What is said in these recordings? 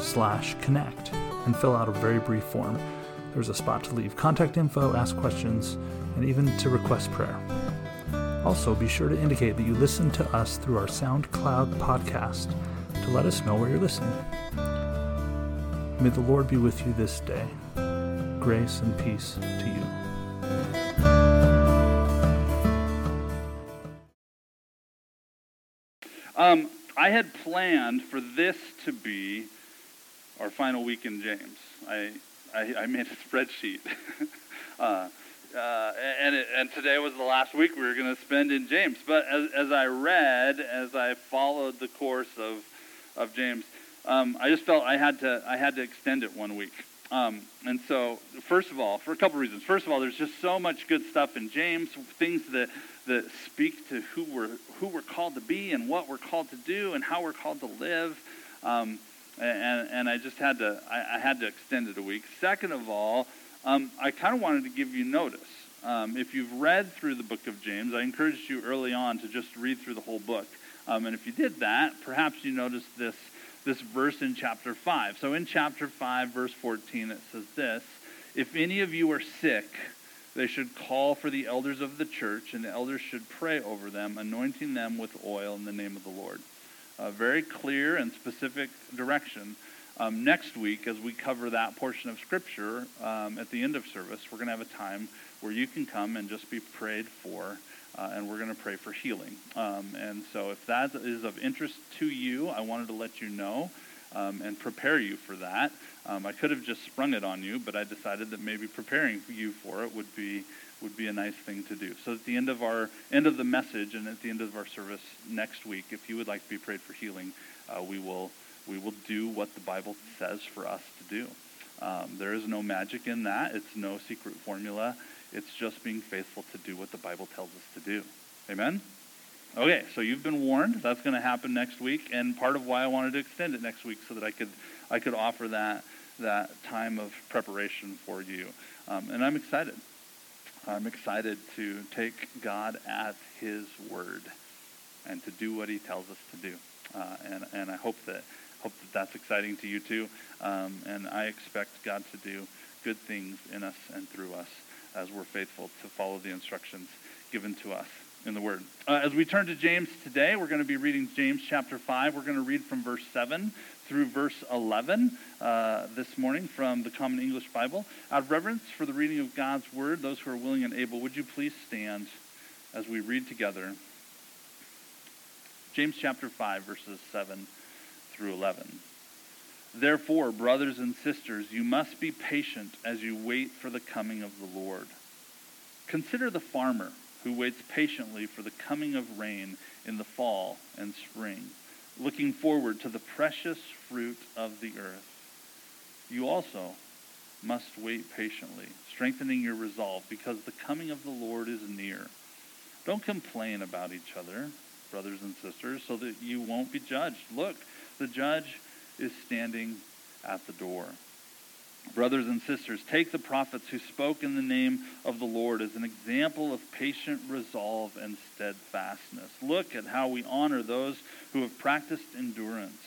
slash connect and fill out a very brief form. There's a spot to leave contact info, ask questions, and even to request prayer. Also, be sure to indicate that you listen to us through our SoundCloud podcast to let us know where you're listening. May the Lord be with you this day. Grace and peace to you. Um, I had planned for this to be our final week in James. I, I, I made a spreadsheet. uh, uh, and, it, and today was the last week we were going to spend in James. But as, as I read, as I followed the course of, of James, um, I just felt I had to, I had to extend it one week. Um, and so, first of all, for a couple reasons. First of all, there's just so much good stuff in James, things that, that speak to who we're, who we're called to be and what we're called to do and how we're called to live. Um, and, and I just had to I, I, had to extend it a week. Second of all, um, I kind of wanted to give you notice. Um, if you've read through the book of James, I encouraged you early on to just read through the whole book. Um, and if you did that, perhaps you noticed this this verse in chapter five. So in chapter five, verse fourteen, it says this: If any of you are sick, they should call for the elders of the church, and the elders should pray over them, anointing them with oil in the name of the Lord a very clear and specific direction. Um, next week, as we cover that portion of Scripture um, at the end of service, we're going to have a time where you can come and just be prayed for, uh, and we're going to pray for healing. Um, and so, if that is of interest to you, I wanted to let you know um, and prepare you for that. Um, I could have just sprung it on you, but I decided that maybe preparing you for it would be would be a nice thing to do. So at the end of our end of the message and at the end of our service next week, if you would like to be prayed for healing, uh, we will we will do what the Bible says for us to do. Um, there is no magic in that. It's no secret formula. It's just being faithful to do what the Bible tells us to do. Amen. Okay, so you've been warned. That's going to happen next week, and part of why I wanted to extend it next week so that I could I could offer that that time of preparation for you. Um, and I'm excited. I'm excited to take God at His word and to do what He tells us to do. Uh, and, and I hope that, hope that that's exciting to you too. Um, and I expect God to do good things in us and through us as we're faithful to follow the instructions given to us in the Word. Uh, as we turn to James today, we're going to be reading James chapter 5. We're going to read from verse 7 through verse 11 uh, this morning from the Common English Bible. Out of reverence for the reading of God's Word, those who are willing and able, would you please stand as we read together James chapter 5, verses 7 through 11. Therefore, brothers and sisters, you must be patient as you wait for the coming of the Lord. Consider the farmer who waits patiently for the coming of rain in the fall and spring, looking forward to the precious fruit of the earth. You also must wait patiently, strengthening your resolve, because the coming of the Lord is near. Don't complain about each other, brothers and sisters, so that you won't be judged. Look, the judge is standing at the door. Brothers and sisters, take the prophets who spoke in the name of the Lord as an example of patient resolve and steadfastness. Look at how we honor those who have practiced endurance.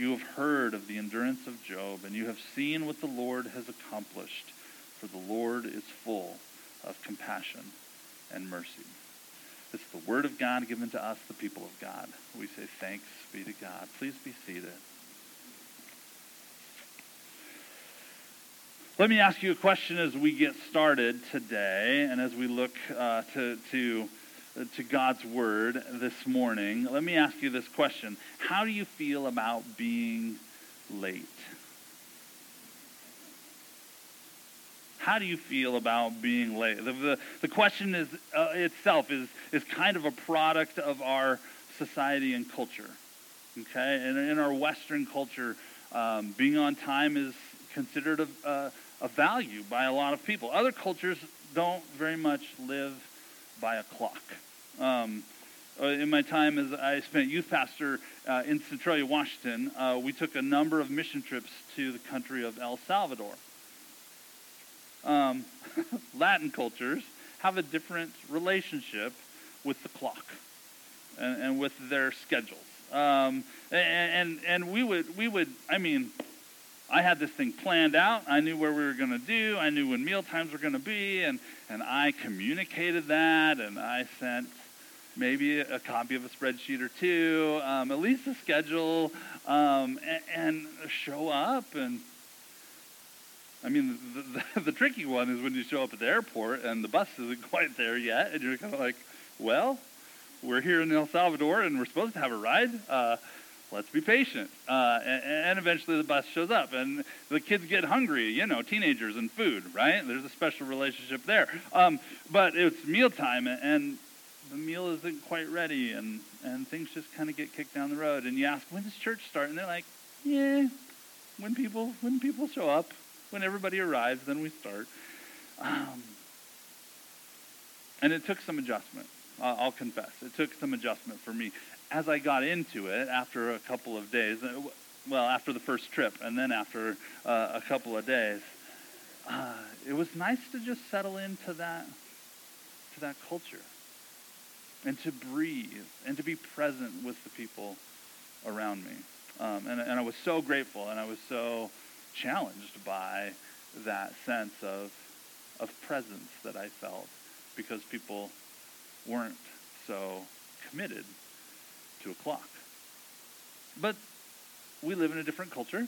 You have heard of the endurance of Job, and you have seen what the Lord has accomplished, for the Lord is full of compassion and mercy. It's the word of God given to us, the people of God. We say thanks be to God. Please be seated. Let me ask you a question as we get started today and as we look uh, to, to, to God's Word this morning. Let me ask you this question How do you feel about being late? How do you feel about being late? The, the, the question is, uh, itself is, is kind of a product of our society and culture. Okay? And in our Western culture, Um, being on time is considered a, a, a value by a lot of people. Other cultures don't very much live by a clock. Um, uh, in my time as I spent youth pastor uh, in Centralia, Washington, uh, we took a number of mission trips to the country of El Salvador. Um, Latin cultures have a different relationship with the clock and, and with their schedules. Um, and, and, and we would we would I mean I had this thing planned out. I knew where we were going to do. I knew when meal times were going to be, and and I communicated that, and I sent maybe a copy of a spreadsheet or two, um, at least a schedule, um, and, and, show up. And I mean, the, the, the, tricky one is when you show up at the airport and the bus isn't quite there yet, and you're kind of like, well, we're here in El Salvador and we're supposed to have a ride. Uh, let's be patient. Uh, and, and, eventually the bus shows up, and the kids get hungry, you know, teenagers and food, right? There's a special relationship there. Um, but it's mealtime, and the meal isn't quite ready, and, and things just kind of get kicked down the road. And you ask, when does church start? And they're like, yeah, when people, when people show up, when everybody arrives, then we start. Um, and it took some adjustment. I'll confess. It took some adjustment for me as I got into it after a couple of days, uh, well, after the first trip, and then after uh, a couple of days, uh, it was nice to just settle into that to that culture and to breathe and to be present with the people around me. Um, and, and I was so grateful and I was so challenged by that sense of, of presence that I felt because people weren't so committed to o'clock. But we live in a different culture,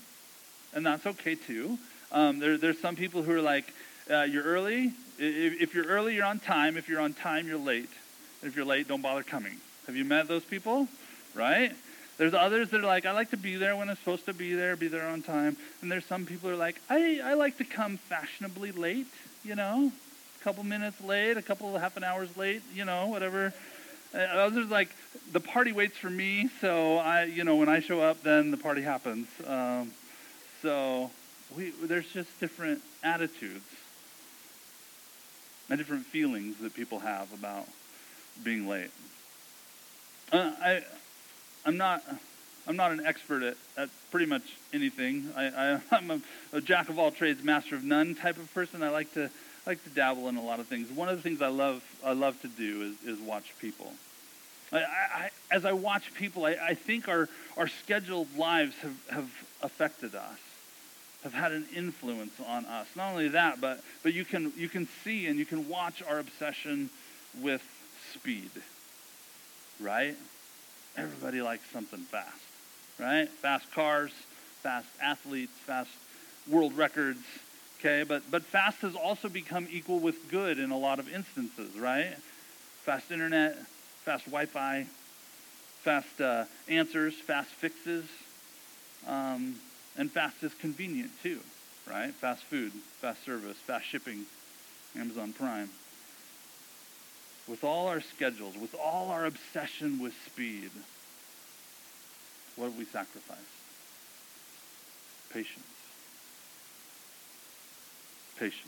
and that's okay too. Um, there, there's some people who are like, uh, you're early. If, if, you're early, you're on time. If you're on time, you're late. If you're late, don't bother coming. Have you met those people? Right? There's others that are like, I like to be there when I'm supposed to be there, be there on time. And there's some people who are like, I, I like to come fashionably late, you know, a couple minutes late, a couple half an hours late, you know, whatever others like the party waits for me, so I, you know, when I show up, then the party happens. Um, so we, there's just different attitudes and different feelings that people have about being late. Uh, I, I'm not. I'm not an expert at, at pretty much anything. I, am a, a, jack of all trades, master of none type of person. I like to I like to dabble in a lot of things. One of the things I love I love to do is, is watch people. I, I, as I watch people, I, I think our, our scheduled lives have, have affected us, have had an influence on us. Not only that, but, but you, can, you can see and you can watch our obsession with speed, right? Everybody likes something fast, right? Fast cars, fast athletes, fast world records, okay? But, but fast has also become equal with good in a lot of instances, right? Fast internet, fast Wi Fi, fast uh, answers, fast fixes, um, and fast is convenient too, right? Fast food, fast service, fast shipping, Amazon Prime. With all our schedules, with all our obsession with speed, what have we sacrificed? Patience. Patience.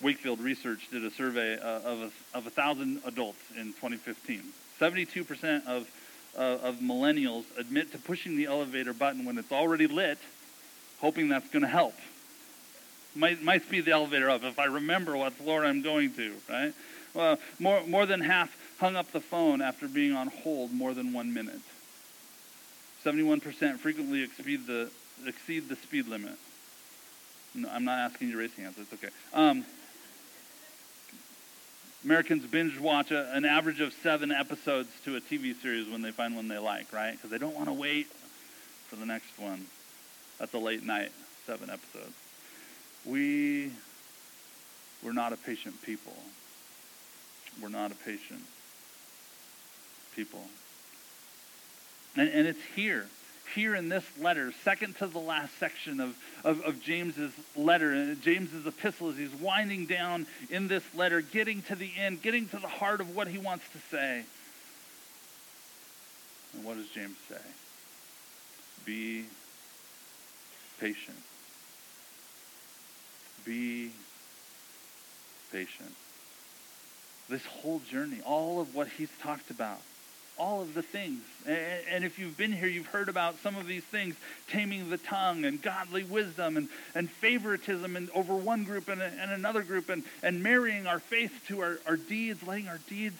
Wakefield Research did a survey uh, of, a, of 1,000 adults in 2015. 72% of, uh, of millennials admit to pushing the elevator button when it's already lit, hoping that's going to help. Might, might speed the elevator up if I remember what floor I'm going to, right? Well, more, more than half hung up the phone after being on hold more than one minute. 71% frequently exceed the, exceed the speed limit. No, I'm not asking you to raise hands. It's okay. Um, Americans binge watch a, an average of seven episodes to a TV series when they find one they like, right? Because they don't want to wait for the next one. That's a late night, seven episodes. We, we're not a patient people. We're not a patient people. And, and it's here here in this letter, second to the last section of, of, of James's letter, and James's epistle, as he's winding down in this letter, getting to the end, getting to the heart of what he wants to say. And what does James say? Be patient. Be patient. This whole journey, all of what he's talked about, all of the things. And if you've been here, you've heard about some of these things taming the tongue and godly wisdom and, and favoritism and over one group and, and another group and, and marrying our faith to our, our deeds, letting our deeds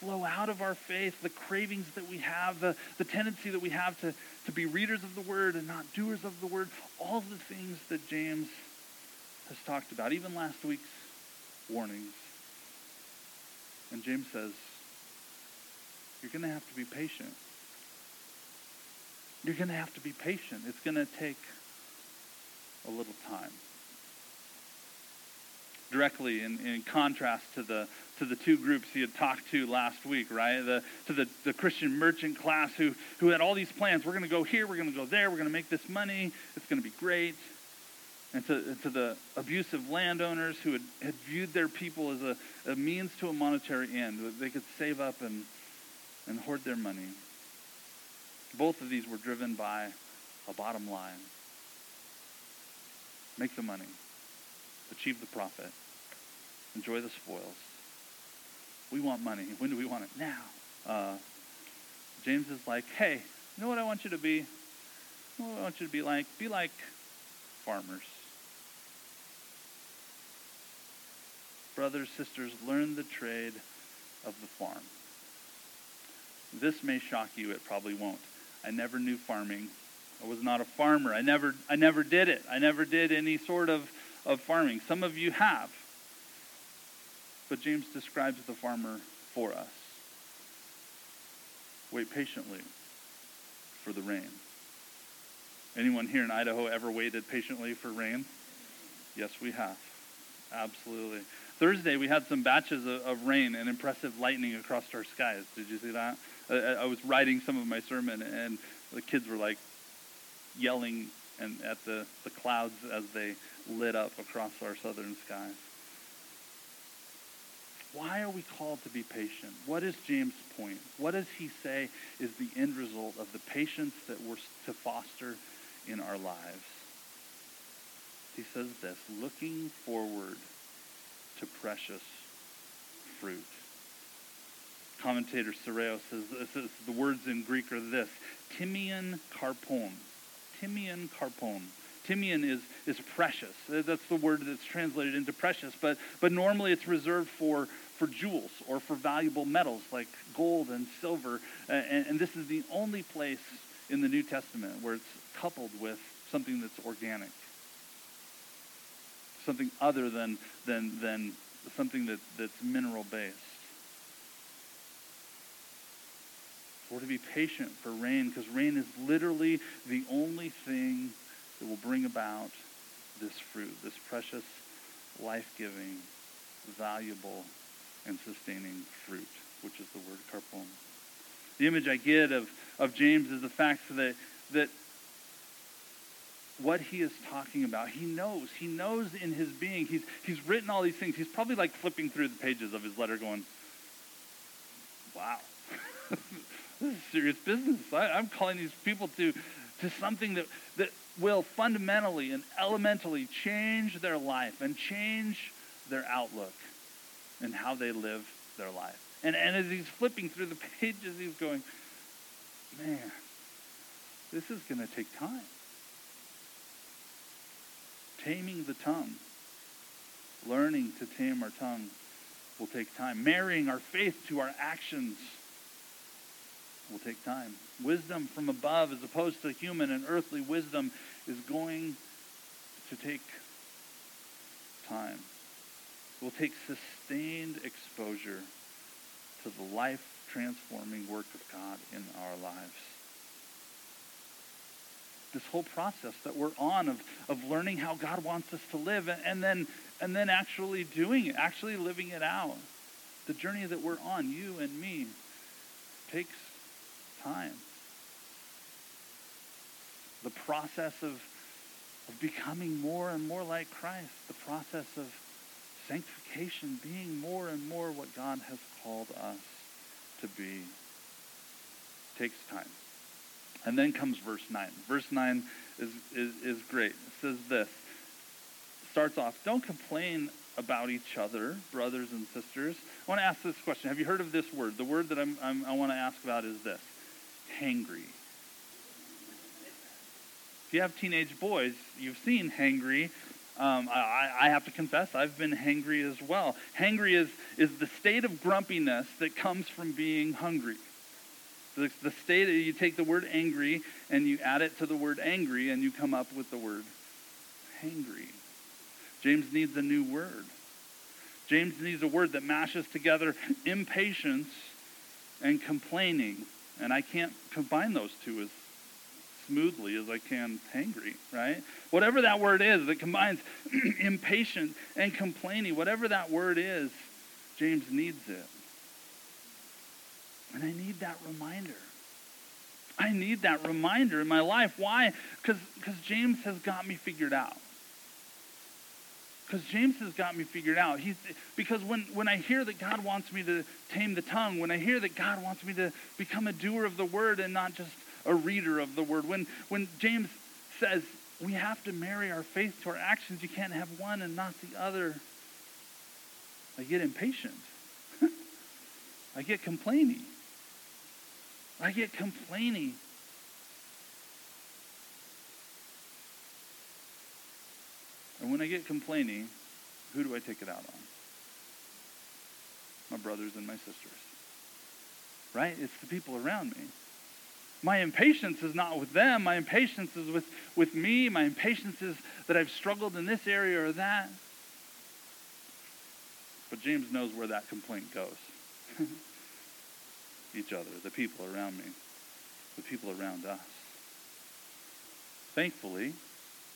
flow out of our faith, the cravings that we have, the, the tendency that we have to, to be readers of the word and not doers of the word, all the things that James has talked about, even last week's warnings. And James says, you're going to have to be patient. You're going to have to be patient. It's going to take a little time. Directly in, in contrast to the to the two groups he had talked to last week, right? The, to the, the Christian merchant class who, who had all these plans. We're going to go here, we're going to go there, we're going to make this money, it's going to be great. And to, to the abusive landowners who had, had viewed their people as a, a means to a monetary end. They could save up and and hoard their money. Both of these were driven by a bottom line make the money, achieve the profit, enjoy the spoils. We want money. When do we want it? Now. Uh, James is like, hey, you know what I want you to be? You know what I want you to be like? Be like farmers. Brothers, sisters, learn the trade of the farm. This may shock you, it probably won't. I never knew farming. I was not a farmer. I never, I never did it. I never did any sort of, of farming. Some of you have. But James describes the farmer for us. Wait patiently for the rain. Anyone here in Idaho ever waited patiently for rain? Yes, we have. Absolutely. Thursday, we had some batches of, of rain and impressive lightning across our skies. Did you see that? I, was writing some of my sermon, and the kids were like yelling and at the, the clouds as they lit up across our southern skies. Why are we called to be patient? What is James' point? What does he say is the end result of the patience that we're to foster in our lives? He says this looking forward to precious fruit commentator Soreo says, says the words in Greek are this Timian karpon. Timian karpon. Timian is, is precious. Uh, that's the word that's translated into precious, but, but normally it's reserved for, for jewels or for valuable metals like gold and silver. Uh, and, and this is the only place in the New Testament where it's coupled with something that's organic, something other than, than, than something that, that's mineral based. We're to be patient for rain because rain is literally the only thing that will bring about this fruit, this precious, life giving, valuable, and sustaining fruit, which is the word karpon. The image I get of, of James is the fact that, that what he is talking about, he knows. He knows in his being. He's, he's written all these things. He's probably like flipping through the pages of his letter going, wow. This is serious business. I, I'm calling these people to, to something that, that will fundamentally and elementally change their life and change their outlook and how they live their life. And, and as he's flipping through the pages, he's going, man, this is going to take time. Taming the tongue, learning to tame our tongue will take time. Marrying our faith to our actions will take time. Wisdom from above, as opposed to human and earthly wisdom, is going to take time. It will take sustained exposure to the life transforming work of God in our lives. This whole process that we're on of, of learning how God wants us to live and, and then and then actually doing it, actually living it out. The journey that we're on, you and me, takes time. The process of, of becoming more and more like Christ, the process of sanctification, being more and more what God has called us to be, takes time. And then comes verse 9. Verse 9 is, is, is great. It says this starts off, don't complain about each other, brothers and sisters. I want to ask this question. Have you heard of this word? The word that I'm, I'm, i want to ask about is this hangry. If you have teenage boys, you've seen hangry. Um, I, I, have to confess, I've been hangry as well. Hangry is, is the state of grumpiness that comes from being hungry. The, the state, you take the word angry and you add it to the word angry, and you come up with the word hangry. James needs a new word. James needs a word that mashes together impatience and complaining. And I can't combine those two as smoothly as I can hangry, right? Whatever that word is that combines impatient and complaining, whatever that word is, James needs it. And I need that reminder. I need that reminder in my life. Why? Because James has got me figured out because James has got me figured out. He's, because when, when I hear that God wants me to tame the tongue, when I hear that God wants me to become a doer of the word and not just a reader of the word, when, when James says we have to marry our faith to our actions, you can't have one and not the other, I get impatient. I get complaining. I get complaining. And when I get complaining, who do I take it out on? My brothers and my sisters. Right? It's the people around me. My impatience is not with them. My impatience is with, with me. My impatience is that I've struggled in this area or that. But James knows where that complaint goes. Each other, the people around me, the people around us. Thankfully,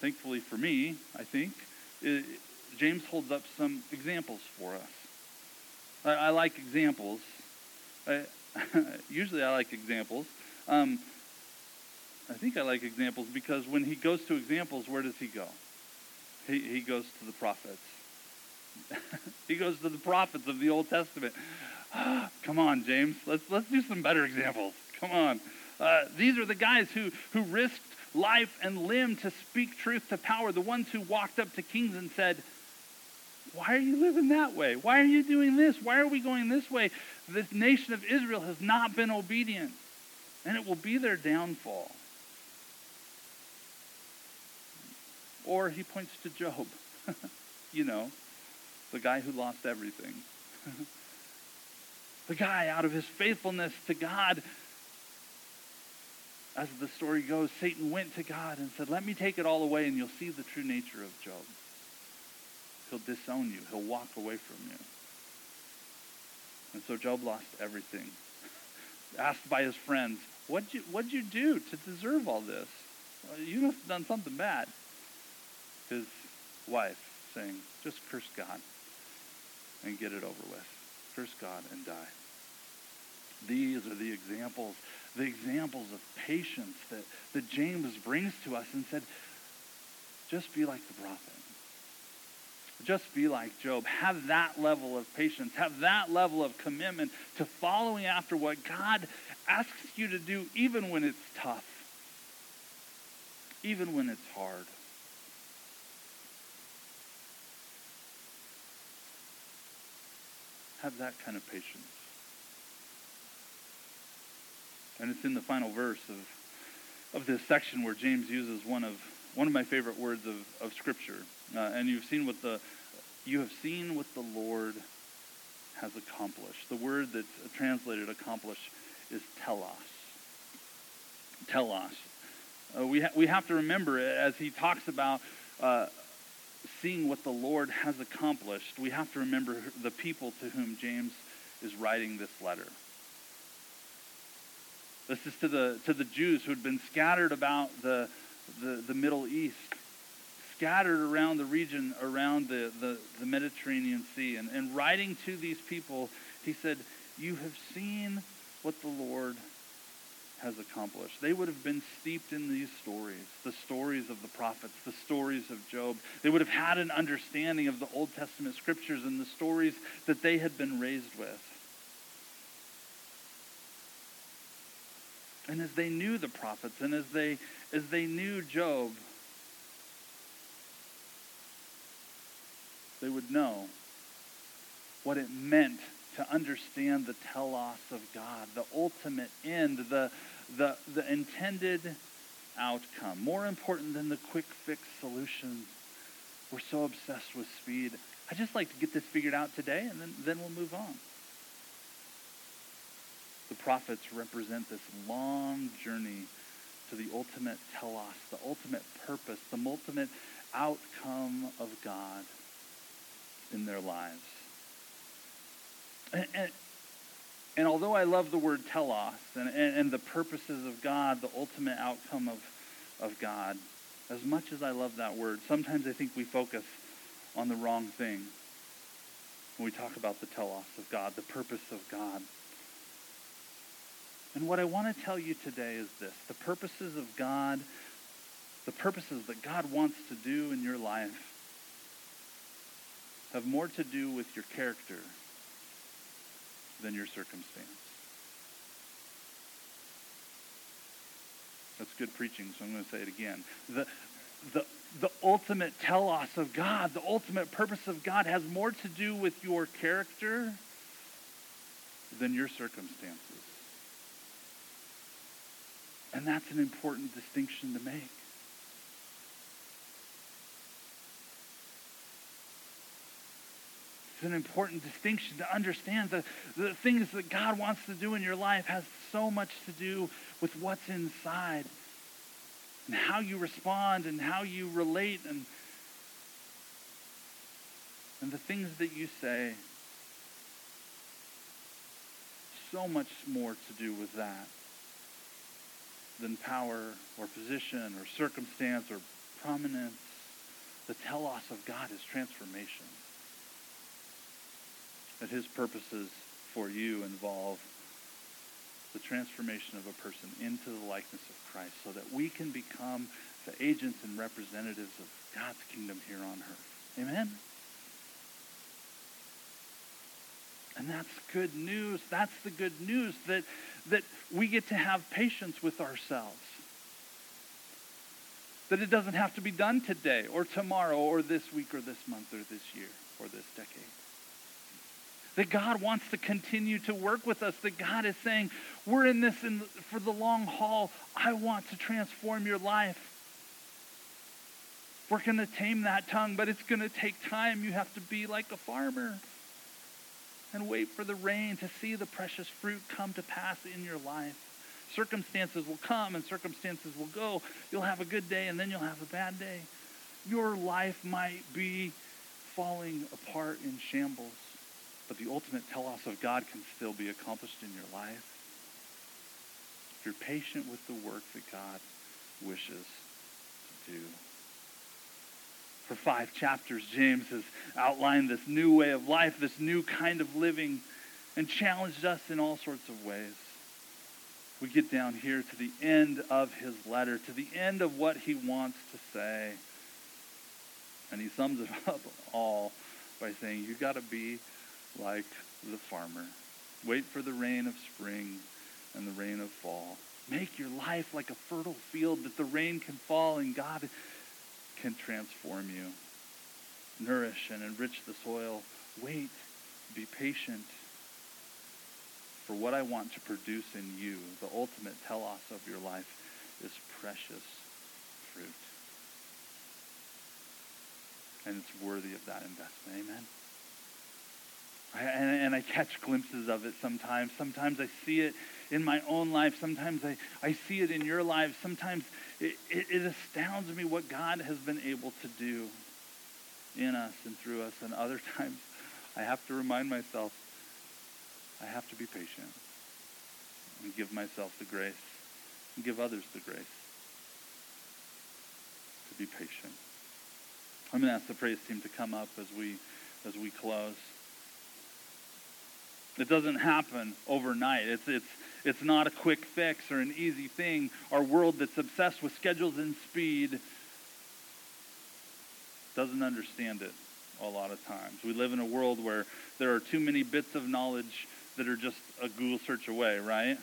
thankfully for me, I think, it, James holds up some examples for us. I, I like examples. I, usually I like examples. Um, I think I like examples because when he goes to examples, where does he go? He, he goes to the prophets. he goes to the prophets of the Old Testament. Come on, James. Let's, let's do some better examples. Come on. Uh, these are the guys who, who risked life and limb to speak truth to power, the ones who walked up to kings and said, Why are you living that way? Why are you doing this? Why are we going this way? This nation of Israel has not been obedient, and it will be their downfall. Or he points to Job, you know, the guy who lost everything. the guy, out of his faithfulness to God, as the story goes, Satan went to God and said, Let me take it all away, and you'll see the true nature of Job. He'll disown you, he'll walk away from you. And so Job lost everything. Asked by his friends, What'd you, what'd you do to deserve all this? You must have done something bad. His wife saying, Just curse God and get it over with. Curse God and die. These are the examples the examples of patience that, that James brings to us and said, just be like the prophet. Just be like Job. Have that level of patience. Have that level of commitment to following after what God asks you to do, even when it's tough, even when it's hard. Have that kind of patience. And it's in the final verse of, of this section where James uses one of, one of my favorite words of, of Scripture. Uh, and you've seen what the, you have seen what the Lord has accomplished. The word that's translated accomplish is telos. Telos. Uh, we, ha- we have to remember as he talks about uh, seeing what the Lord has accomplished, we have to remember the people to whom James is writing this letter. This is to the, to the Jews who had been scattered about the, the, the Middle East, scattered around the region around the, the, the Mediterranean Sea. And, and writing to these people, he said, You have seen what the Lord has accomplished. They would have been steeped in these stories, the stories of the prophets, the stories of Job. They would have had an understanding of the Old Testament scriptures and the stories that they had been raised with. And as they knew the prophets and as they as they knew Job, they would know what it meant to understand the telos of God, the ultimate end, the, the, the intended outcome. More important than the quick fix solutions. We're so obsessed with speed. I just like to get this figured out today and then, then we'll move on. The prophets represent this long journey to the ultimate telos, the ultimate purpose, the ultimate outcome of God in their lives. And, and, and although I love the word telos and, and, and, the purposes of God, the ultimate outcome of, of God, as much as I love that word, sometimes I think we focus on the wrong thing when we talk about the telos of God, the purpose of God. And what I want to tell you today is this the purposes of God, the purposes that God wants to do in your life, have more to do with your character than your circumstance. That's good preaching, so I'm going to say it again. The, the, the ultimate telos of God, the ultimate purpose of God has more to do with your character than your circumstances. And that's an important distinction to make. It's an important distinction to understand that the things that God wants to do in your life has so much to do with what's inside and how you respond and how you relate and and the things that you say so much more to do with that than power or position or circumstance or prominence. The telos of God is transformation that his purposes for you involve the transformation of a person into the likeness of Christ so that we can become the agents and representatives of God's kingdom here on earth. Amen? And that's good news. That's the good news that, that we get to have patience with ourselves. That it doesn't have to be done today or tomorrow or this week or this month or this year or this decade that God wants to continue to work with us, that God is saying, we're in this in, for the long haul. I want to transform your life. We're going to tame that tongue, but it's going to take time. You have to be like a farmer and wait for the rain to see the precious fruit come to pass in your life. Circumstances will come and circumstances will go. You'll have a good day and then you'll have a bad day. Your life might be falling apart in shambles but the ultimate telos of God can still be accomplished in your life. If you're patient with the work that God wishes to do. For five chapters, James has outlined this new way of life, this new kind of living, and challenged us in all sorts of ways. We get down here to the end of his letter, to the end of what he wants to say. And he sums it up all by saying, you got to be like the farmer. Wait for the rain of spring and the rain of fall. Make your life like a fertile field that the rain can fall and God can transform you. Nourish and enrich the soil. Wait, be patient for what I want to produce in you. The ultimate telos of your life is precious fruit. And it's worthy of that investment. Amen. And, and I catch glimpses of it sometimes. Sometimes I see it in my own life. Sometimes I, I see it in your lives. Sometimes it, it, astounds me what God has been able to do in us and through us. And other times I have to remind myself I have to be patient and give myself the grace and give others the grace to be patient. I'm going to ask the praise team to come up as we as we close. It doesn't happen overnight. It's, it's, it's not a quick fix or an easy thing. Our world that's obsessed with schedules and speed doesn't understand it a lot of times. We live in a world where there are too many bits of knowledge that are just a Google search away, right?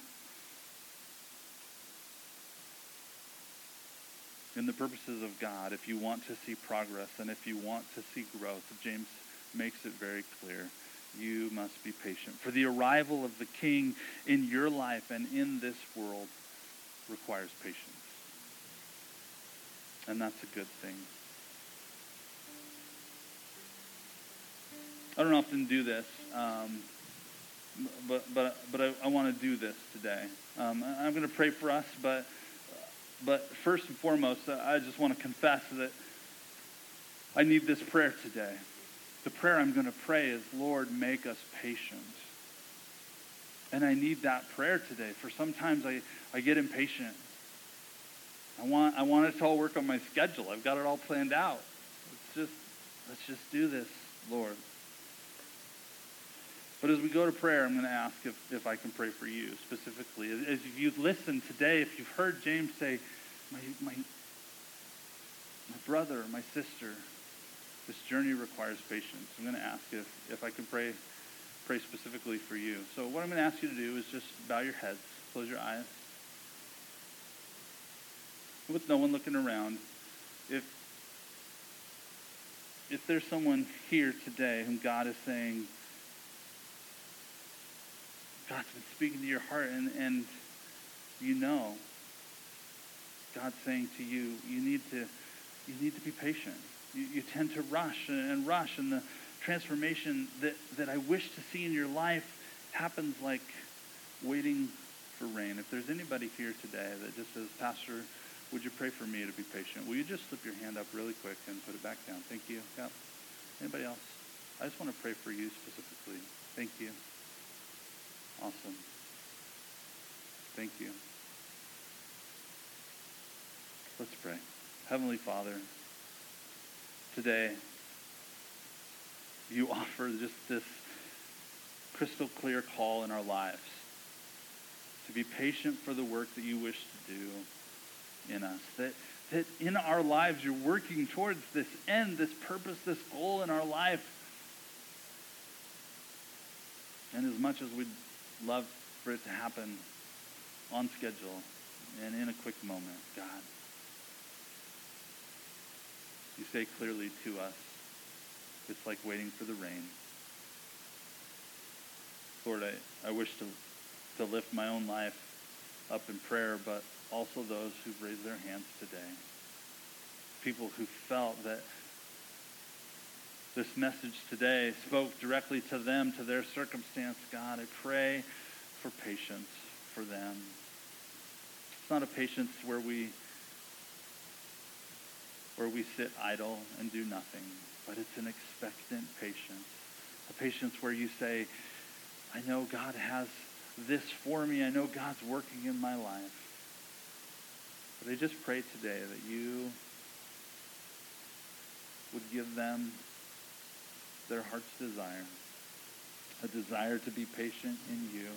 In the purposes of God, if you want to see progress and if you want to see growth, James makes it very clear you must be patient. For the arrival of the king in your life and in this world requires patience. And that's a good thing. I don't often do this, um, but, but, but I, I want to do this today. Um, I'm going to pray for us, but, but first and foremost, I just want to confess that I need this prayer today. The prayer I'm going to pray is, Lord, make us patient. And I need that prayer today. For sometimes I, I get impatient. I want, I want it to all work on my schedule. I've got it all planned out. Let's just, let's just do this, Lord. But as we go to prayer, I'm going to ask if, if I can pray for you specifically. As you've listened today, if you've heard James say, my, my, my brother, my sister, this journey requires patience. I'm going to ask if, if I can pray, pray specifically for you. So what I'm going to ask you to do is just bow your heads, close your eyes. With no one looking around, if if there's someone here today whom God is saying, God's been speaking to your heart, and, and you know, God's saying to you, you need to, you need to be patient. You, you tend to rush and, and rush, and the transformation that, that I wish to see in your life happens like waiting for rain. If there's anybody here today that just says, Pastor, would you pray for me to be patient? Will you just slip your hand up really quick and put it back down? Thank you. Yep. Anybody else? I just want to pray for you specifically. Thank you. Awesome. Thank you. Let's pray. Heavenly Father, today you offer just this crystal clear call in our lives to be patient for the work that you wish to do in us. That, that in our lives you're working towards this end, this purpose, this goal in our life. And as much as we'd love for it to happen on schedule and in a quick moment, God. You say clearly to us, it's like waiting for the rain. Lord, I, I wish to, to lift my own life up in prayer, but also those who've raised their hands today. People who felt that this message today spoke directly to them, to their circumstance, God, I pray for patience for them. It's not a patience where we where we sit idle and do nothing, but it's an expectant patience. A patience where you say, I know God has this for me. I know God's working in my life. But I just pray today that you would give them their heart's desire. A desire to be patient in you.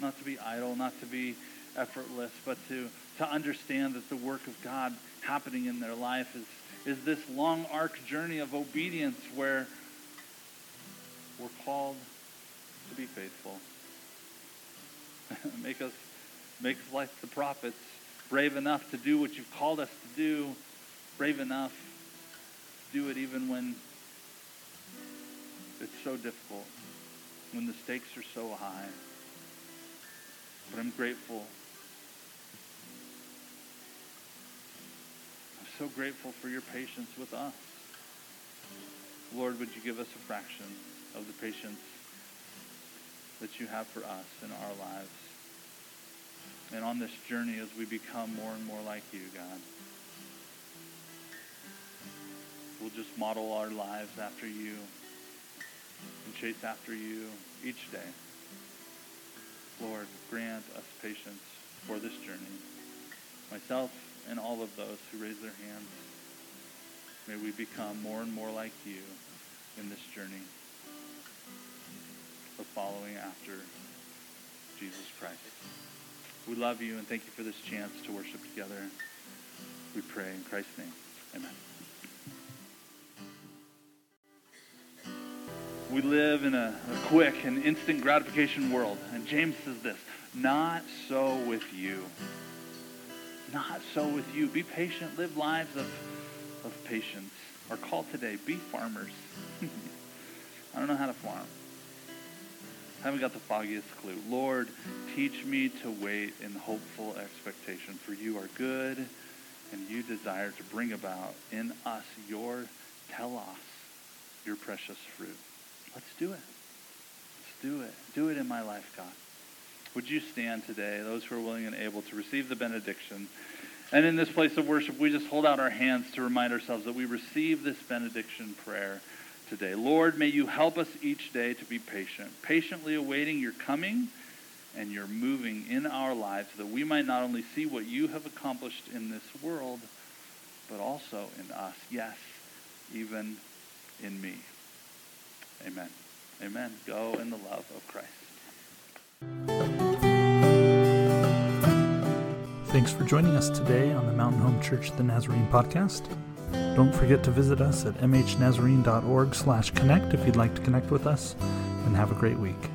Not to be idle, not to be effortless, but to, to understand that the work of God happening in their life is, is this long arc journey of obedience where we're called to be faithful. make us make us like the prophets, brave enough to do what you've called us to do, brave enough to do it even when it's so difficult when the stakes are so high. But I'm grateful. So grateful for your patience with us. Lord, would you give us a fraction of the patience that you have for us in our lives? And on this journey as we become more and more like you, God, we'll just model our lives after you and chase after you each day. Lord, grant us patience for this journey. Myself and all of those who raise their hands, may we become more and more like you in this journey of following after Jesus Christ. We love you and thank you for this chance to worship together. We pray in Christ's name. Amen. we live in a, a, quick and instant gratification world. And James says this not so with you. Not so with you. Be patient, live lives of, of patience. Our call today, be farmers. I don't know how to farm. I haven't got the foggiest clue. Lord, teach me to wait in hopeful expectation, for you are good and you desire to bring about in us your telos, your precious fruit. Let's do it. Let's do it. Do it in my life, God. Would you stand today, those who are willing and able to receive the benediction? And in this place of worship, we just hold out our hands to remind ourselves that we receive this benediction prayer today. Lord, may you help us each day to be patient, patiently awaiting your coming and your moving in our lives, that we might not only see what you have accomplished in this world, but also in us. Yes, even in me. Amen. Amen. Go in the love of Christ. Thanks for joining us today on the Mountain Home Church the Nazarene podcast. Don't forget to visit us at mhnazarene.org slash connect if you'd like to connect with us, and have a great week.